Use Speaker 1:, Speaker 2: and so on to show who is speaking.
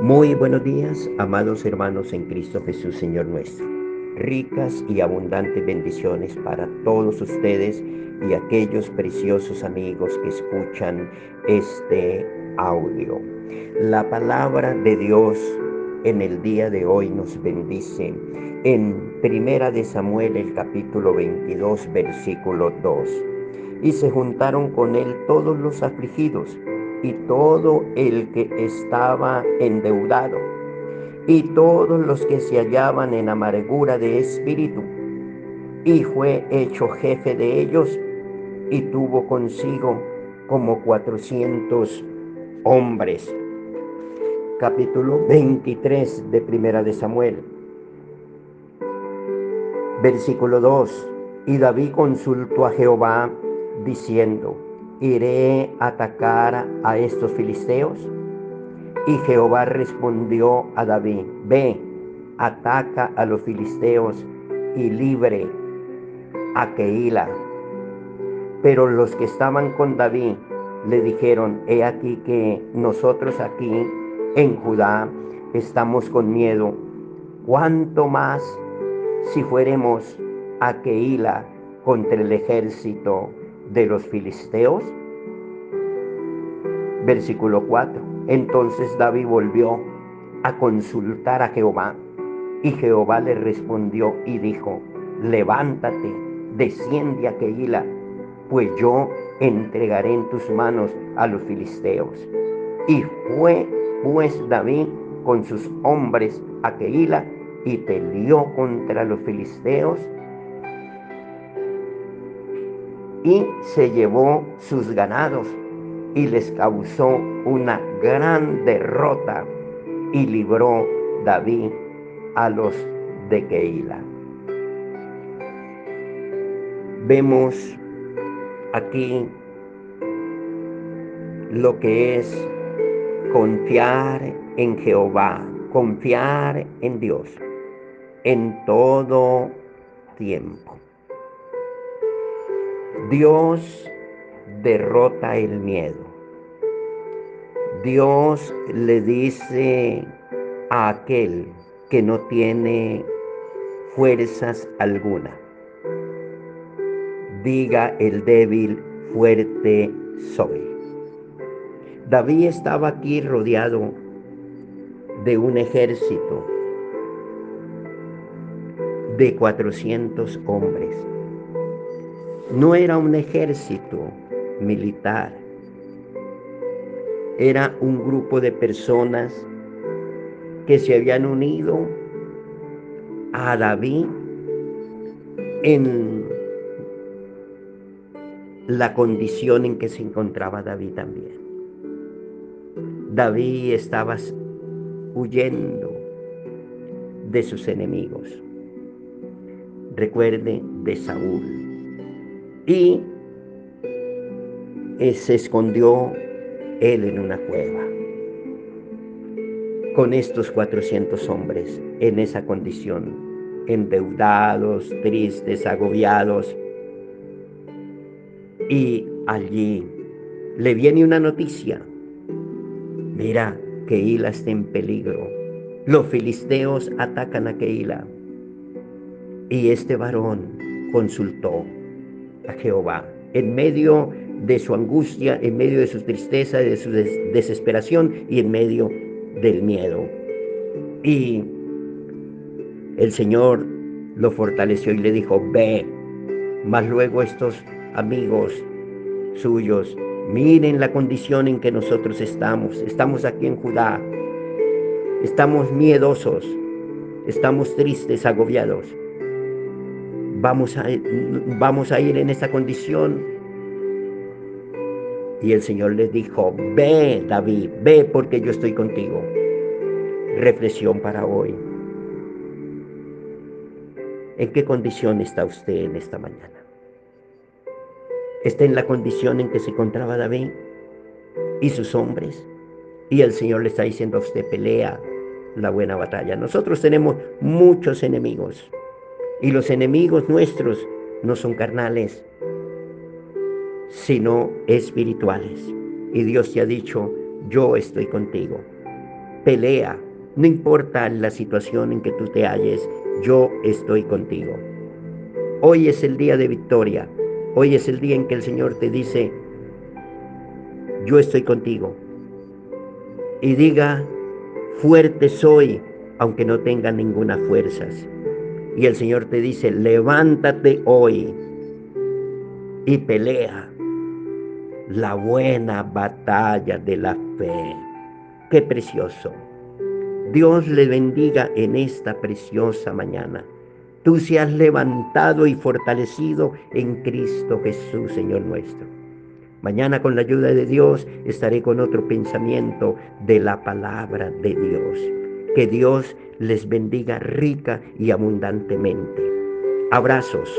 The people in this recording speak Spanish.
Speaker 1: Muy buenos días, amados hermanos en Cristo Jesús, Señor nuestro. Ricas y abundantes bendiciones para todos ustedes y aquellos preciosos amigos que escuchan este audio. La palabra de Dios en el día de hoy nos bendice en Primera de Samuel el capítulo 22 versículo 2. Y se juntaron con él todos los afligidos y todo el que estaba endeudado, y todos los que se hallaban en amargura de espíritu, y fue hecho jefe de ellos, y tuvo consigo como cuatrocientos hombres. Capítulo 23 de Primera de Samuel. Versículo 2. Y David consultó a Jehová diciendo, ¿iré a atacar a estos filisteos? Y Jehová respondió a David, ve, ataca a los filisteos y libre a Keila. Pero los que estaban con David le dijeron, he aquí que nosotros aquí en Judá estamos con miedo. ¿Cuánto más si fuéramos a Keila contra el ejército de los filisteos? Versículo 4. Entonces David volvió a consultar a Jehová y Jehová le respondió y dijo, levántate, desciende a Keila, pues yo entregaré en tus manos a los filisteos. Y fue pues David con sus hombres a Keila y peleó contra los filisteos y se llevó sus ganados y les causó una gran derrota y libró David a los de Keila. Vemos aquí lo que es confiar en Jehová, confiar en Dios en todo tiempo. Dios derrota el miedo. Dios le dice a aquel que no tiene fuerzas alguna, diga el débil, fuerte soy. David estaba aquí rodeado de un ejército de 400 hombres no era un ejército militar, era un grupo de personas que se habían unido a David en la condición en que se encontraba David también. David estaba huyendo de sus enemigos. Recuerde de Saúl y se escondió él en una cueva con estos 400 hombres en esa condición, endeudados, tristes, agobiados. Y allí le viene una noticia. Mira, Keila está en peligro. Los filisteos atacan a Keila. Y este varón consultó a Jehová. En medio de su angustia, en medio de su tristeza, de su desesperación y en medio del miedo. Y el Señor lo fortaleció y le dijo, ve. Mas luego estos amigos suyos, miren la condición en que nosotros estamos. Estamos aquí en Judá. Estamos miedosos. Estamos tristes, agobiados vamos a, vamos a ir en esa condición. Y el Señor les dijo, ve David, ve porque yo estoy contigo. Reflexión para hoy. ¿En qué condición está usted en esta mañana? ¿Está en la condición en que se encontraba David y sus hombres? Y el Señor le está diciendo a usted, pelea la buena batalla. Nosotros tenemos muchos enemigos. Y los enemigos nuestros no son carnales, sino espirituales. Y Dios te ha dicho, yo estoy contigo. pelea, no importa la situación en que tú te halles, yo estoy contigo. Hoy es el día de victoria, hoy es el día en que el Señor te dice, yo estoy contigo. Y diga, fuerte soy, aunque no tenga ninguna fuerzas. Y el Señor te dice, levántate hoy y pelea la buena batalla de la fe. Qué precioso. Dios le bendiga en esta preciosa mañana. Tú seas levantado y fortalecido en Cristo Jesús, Señor nuestro. Mañana con la ayuda de Dios estaré con otro pensamiento de la palabra de Dios. Que Dios les bendiga rica y abundantemente. Abrazos.